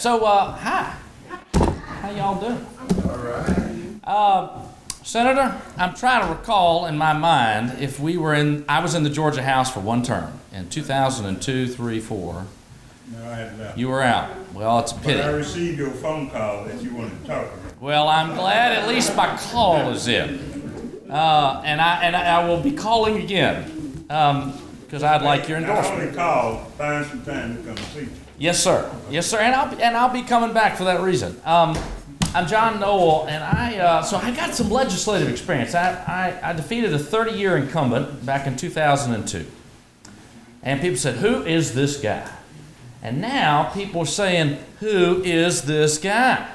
So, uh, hi. How y'all doing? All right. Uh, Senator, I'm trying to recall in my mind if we were in, I was in the Georgia House for one term in 2002, 3, 4. No, I had left. You were out. Well, it's a But I received your phone call that you wanted to talk to me. Well, I'm glad at least my call is in. Uh, and I, and I, I will be calling again because I'd like your endorsement. only call, find some time to come see you. Yes, sir. Yes, sir. And I'll and I'll be coming back for that reason. Um, I'm John Noel, and I uh, so I got some legislative experience. I, I, I defeated a 30-year incumbent back in 2002, and people said, "Who is this guy?" And now people are saying, "Who is this guy?"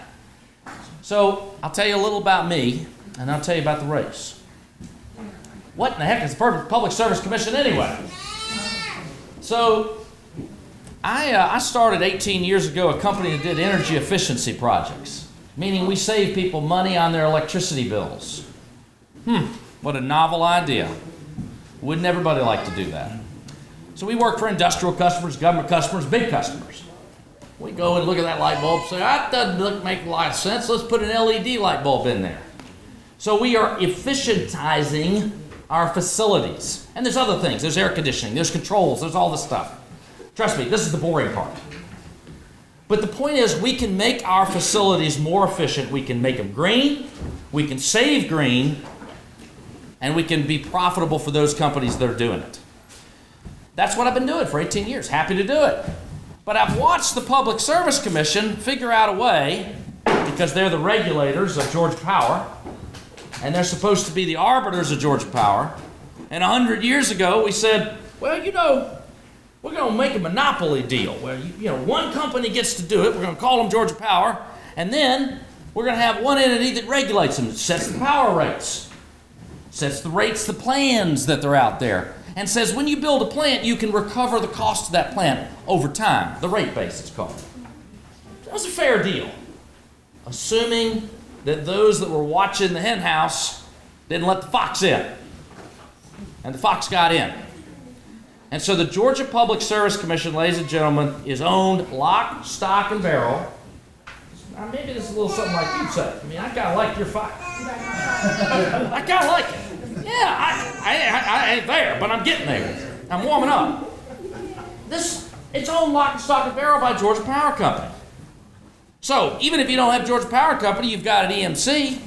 So I'll tell you a little about me, and I'll tell you about the race. What in the heck is the Public Service Commission anyway? So I, uh, I started 18 years ago a company that did energy efficiency projects, meaning we save people money on their electricity bills. Hmm, what a novel idea. Wouldn't everybody like to do that? So we work for industrial customers, government customers, big customers. We go and look at that light bulb, say, that doesn't look, make a lot of sense. Let's put an LED light bulb in there. So we are efficientizing our facilities. And there's other things. There's air conditioning, there's controls, there's all this stuff. Trust me, this is the boring part. But the point is, we can make our facilities more efficient. We can make them green, we can save green, and we can be profitable for those companies that are doing it. That's what I've been doing for 18 years. Happy to do it. But I've watched the Public Service Commission figure out a way, because they're the regulators of Georgia Power, and they're supposed to be the arbiters of Georgia Power. And 100 years ago, we said, well, you know, we're going to make a monopoly deal where you, you know one company gets to do it. We're going to call them Georgia Power, and then we're going to have one entity that regulates them, sets the power rates, sets the rates, the plans that they're out there, and says when you build a plant, you can recover the cost of that plant over time. The rate base is called. That was a fair deal, assuming that those that were watching the hen house didn't let the fox in, and the fox got in. And so the Georgia Public Service Commission, ladies and gentlemen, is owned lock, stock, and barrel. Now, maybe this is a little something like you said. I mean, I kind of like your fight. I kind of like it. Yeah, I, I, I, I ain't there, but I'm getting there. I'm warming up. This, it's owned lock, stock, and barrel by Georgia Power Company. So even if you don't have Georgia Power Company, you've got an EMC.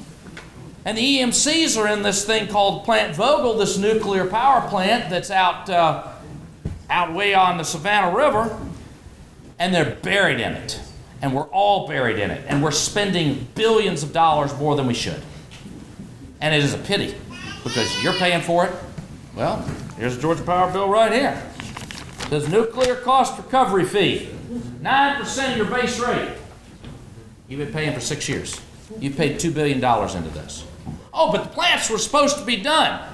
And the EMCs are in this thing called Plant Vogtle, this nuclear power plant that's out. Uh, out way on the Savannah River, and they're buried in it. And we're all buried in it. And we're spending billions of dollars more than we should. And it is a pity because you're paying for it. Well, here's a Georgia Power bill right here. It says nuclear cost recovery fee, 9% of your base rate. You've been paying for six years. You've paid $2 billion into this. Oh, but the plants were supposed to be done.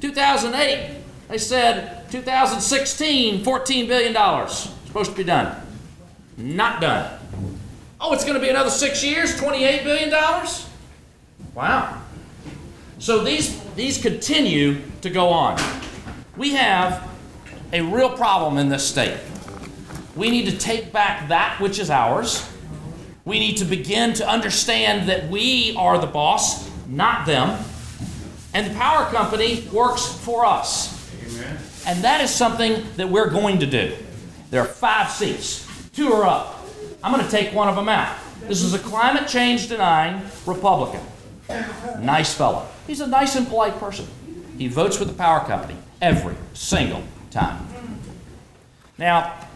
2008, they said 2016, $14 billion. Supposed to be done. Not done. Oh, it's going to be another six years, $28 billion? Wow. So these, these continue to go on. We have a real problem in this state. We need to take back that which is ours. We need to begin to understand that we are the boss, not them. And the power company works for us. And that is something that we're going to do. There are five seats, two are up. I'm going to take one of them out. This is a climate change denying Republican. Nice fellow. He's a nice and polite person. He votes with the power company every single time. Now,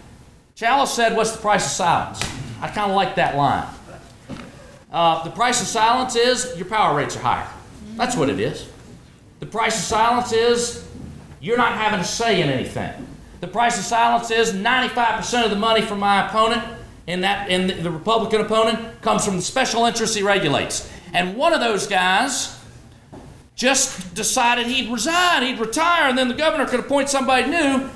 Chalice said, What's the price of silence? I kind of like that line. Uh, the price of silence is your power rates are higher. That's what it is. The price of silence is you're not having a say in anything. The price of silence is 95% of the money from my opponent, in that in the, the Republican opponent, comes from the special interests he regulates. And one of those guys just decided he'd resign, he'd retire, and then the governor could appoint somebody new,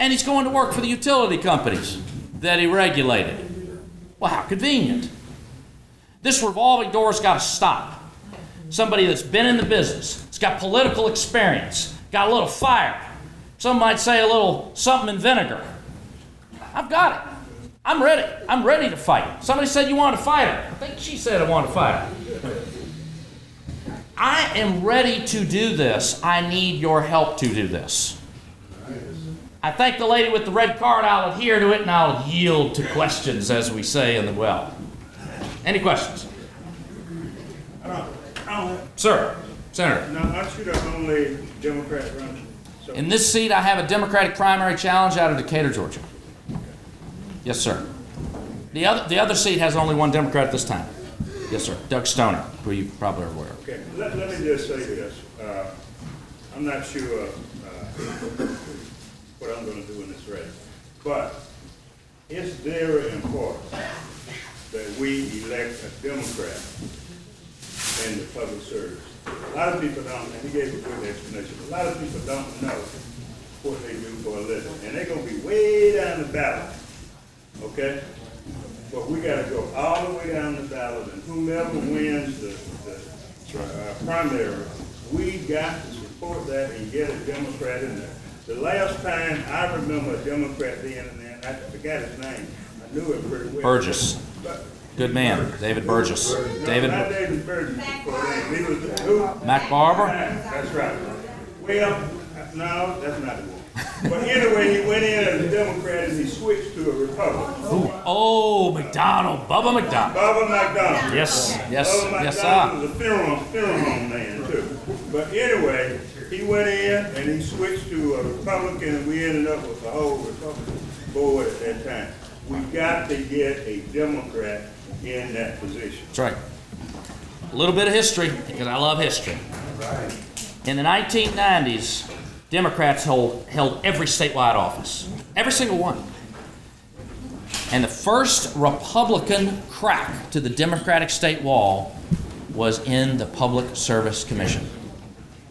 and he's going to work for the utility companies that he regulated. Well, how convenient. This revolving door's got to stop. Somebody that's been in the business, it's got political experience, got a little fire. Some might say a little something in vinegar. I've got it. I'm ready. I'm ready to fight. Somebody said you want to fight her. I think she said I want to fight her. I am ready to do this. I need your help to do this. I thank the lady with the red card. I'll adhere to it and I'll yield to questions, as we say in the well. Any questions? Sir, Senator. now, aren't you the only Democrat running? So, In this seat, I have a Democratic primary challenge out of Decatur, Georgia. Yes, sir. The other, the other seat has only one Democrat this time. Yes, sir. Doug Stoner, who you probably are aware of. okay, let, let me just say this. Uh, I'm not sure, uh, what I'm gonna do in this race. But it's very important that we elect a Democrat in the public service. A lot of people don't, and he gave a good explanation, a lot of people don't know what they do for a living. And they're gonna be way down the ballot, okay? But we gotta go all the way down the ballot, and whomever wins the, the uh, primary, we got to support that and get a Democrat in there. The last time I remember a Democrat being in there, I forgot his name, I knew it pretty well. Burgess. But Good man, David Burgess. David, Not David Burgess, he was, the- who? Mac Barber? That's right. Well, no, that's not the one. But anyway, he went in as a Democrat and he switched to a Republican. oh, McDonald, Bubba McDonald. Bubba McDonald. Yes, yes, Bubba yes, McDonald sir. was a funeral, funeral home man too. But anyway, he went in and he switched to a Republican and we ended up with the whole Republican board at that time. We got to get a Democrat in that position. That's right. A little bit of history, because I love history. Right. In the 1990s, Democrats hold, held every statewide office, every single one. And the first Republican crack to the Democratic state wall was in the Public Service Commission.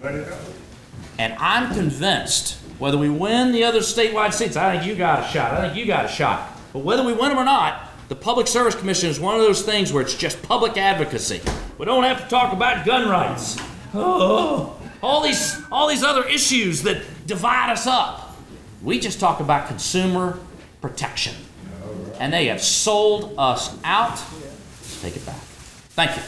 And I'm convinced, whether we win the other statewide seats, I think you got a shot. I think you got a shot. But whether we win them or not, the Public Service Commission is one of those things where it's just public advocacy. We don't have to talk about gun rights. Oh, all these, all these other issues that divide us up. We just talk about consumer protection. And they have sold us out. Let's Take it back. Thank you.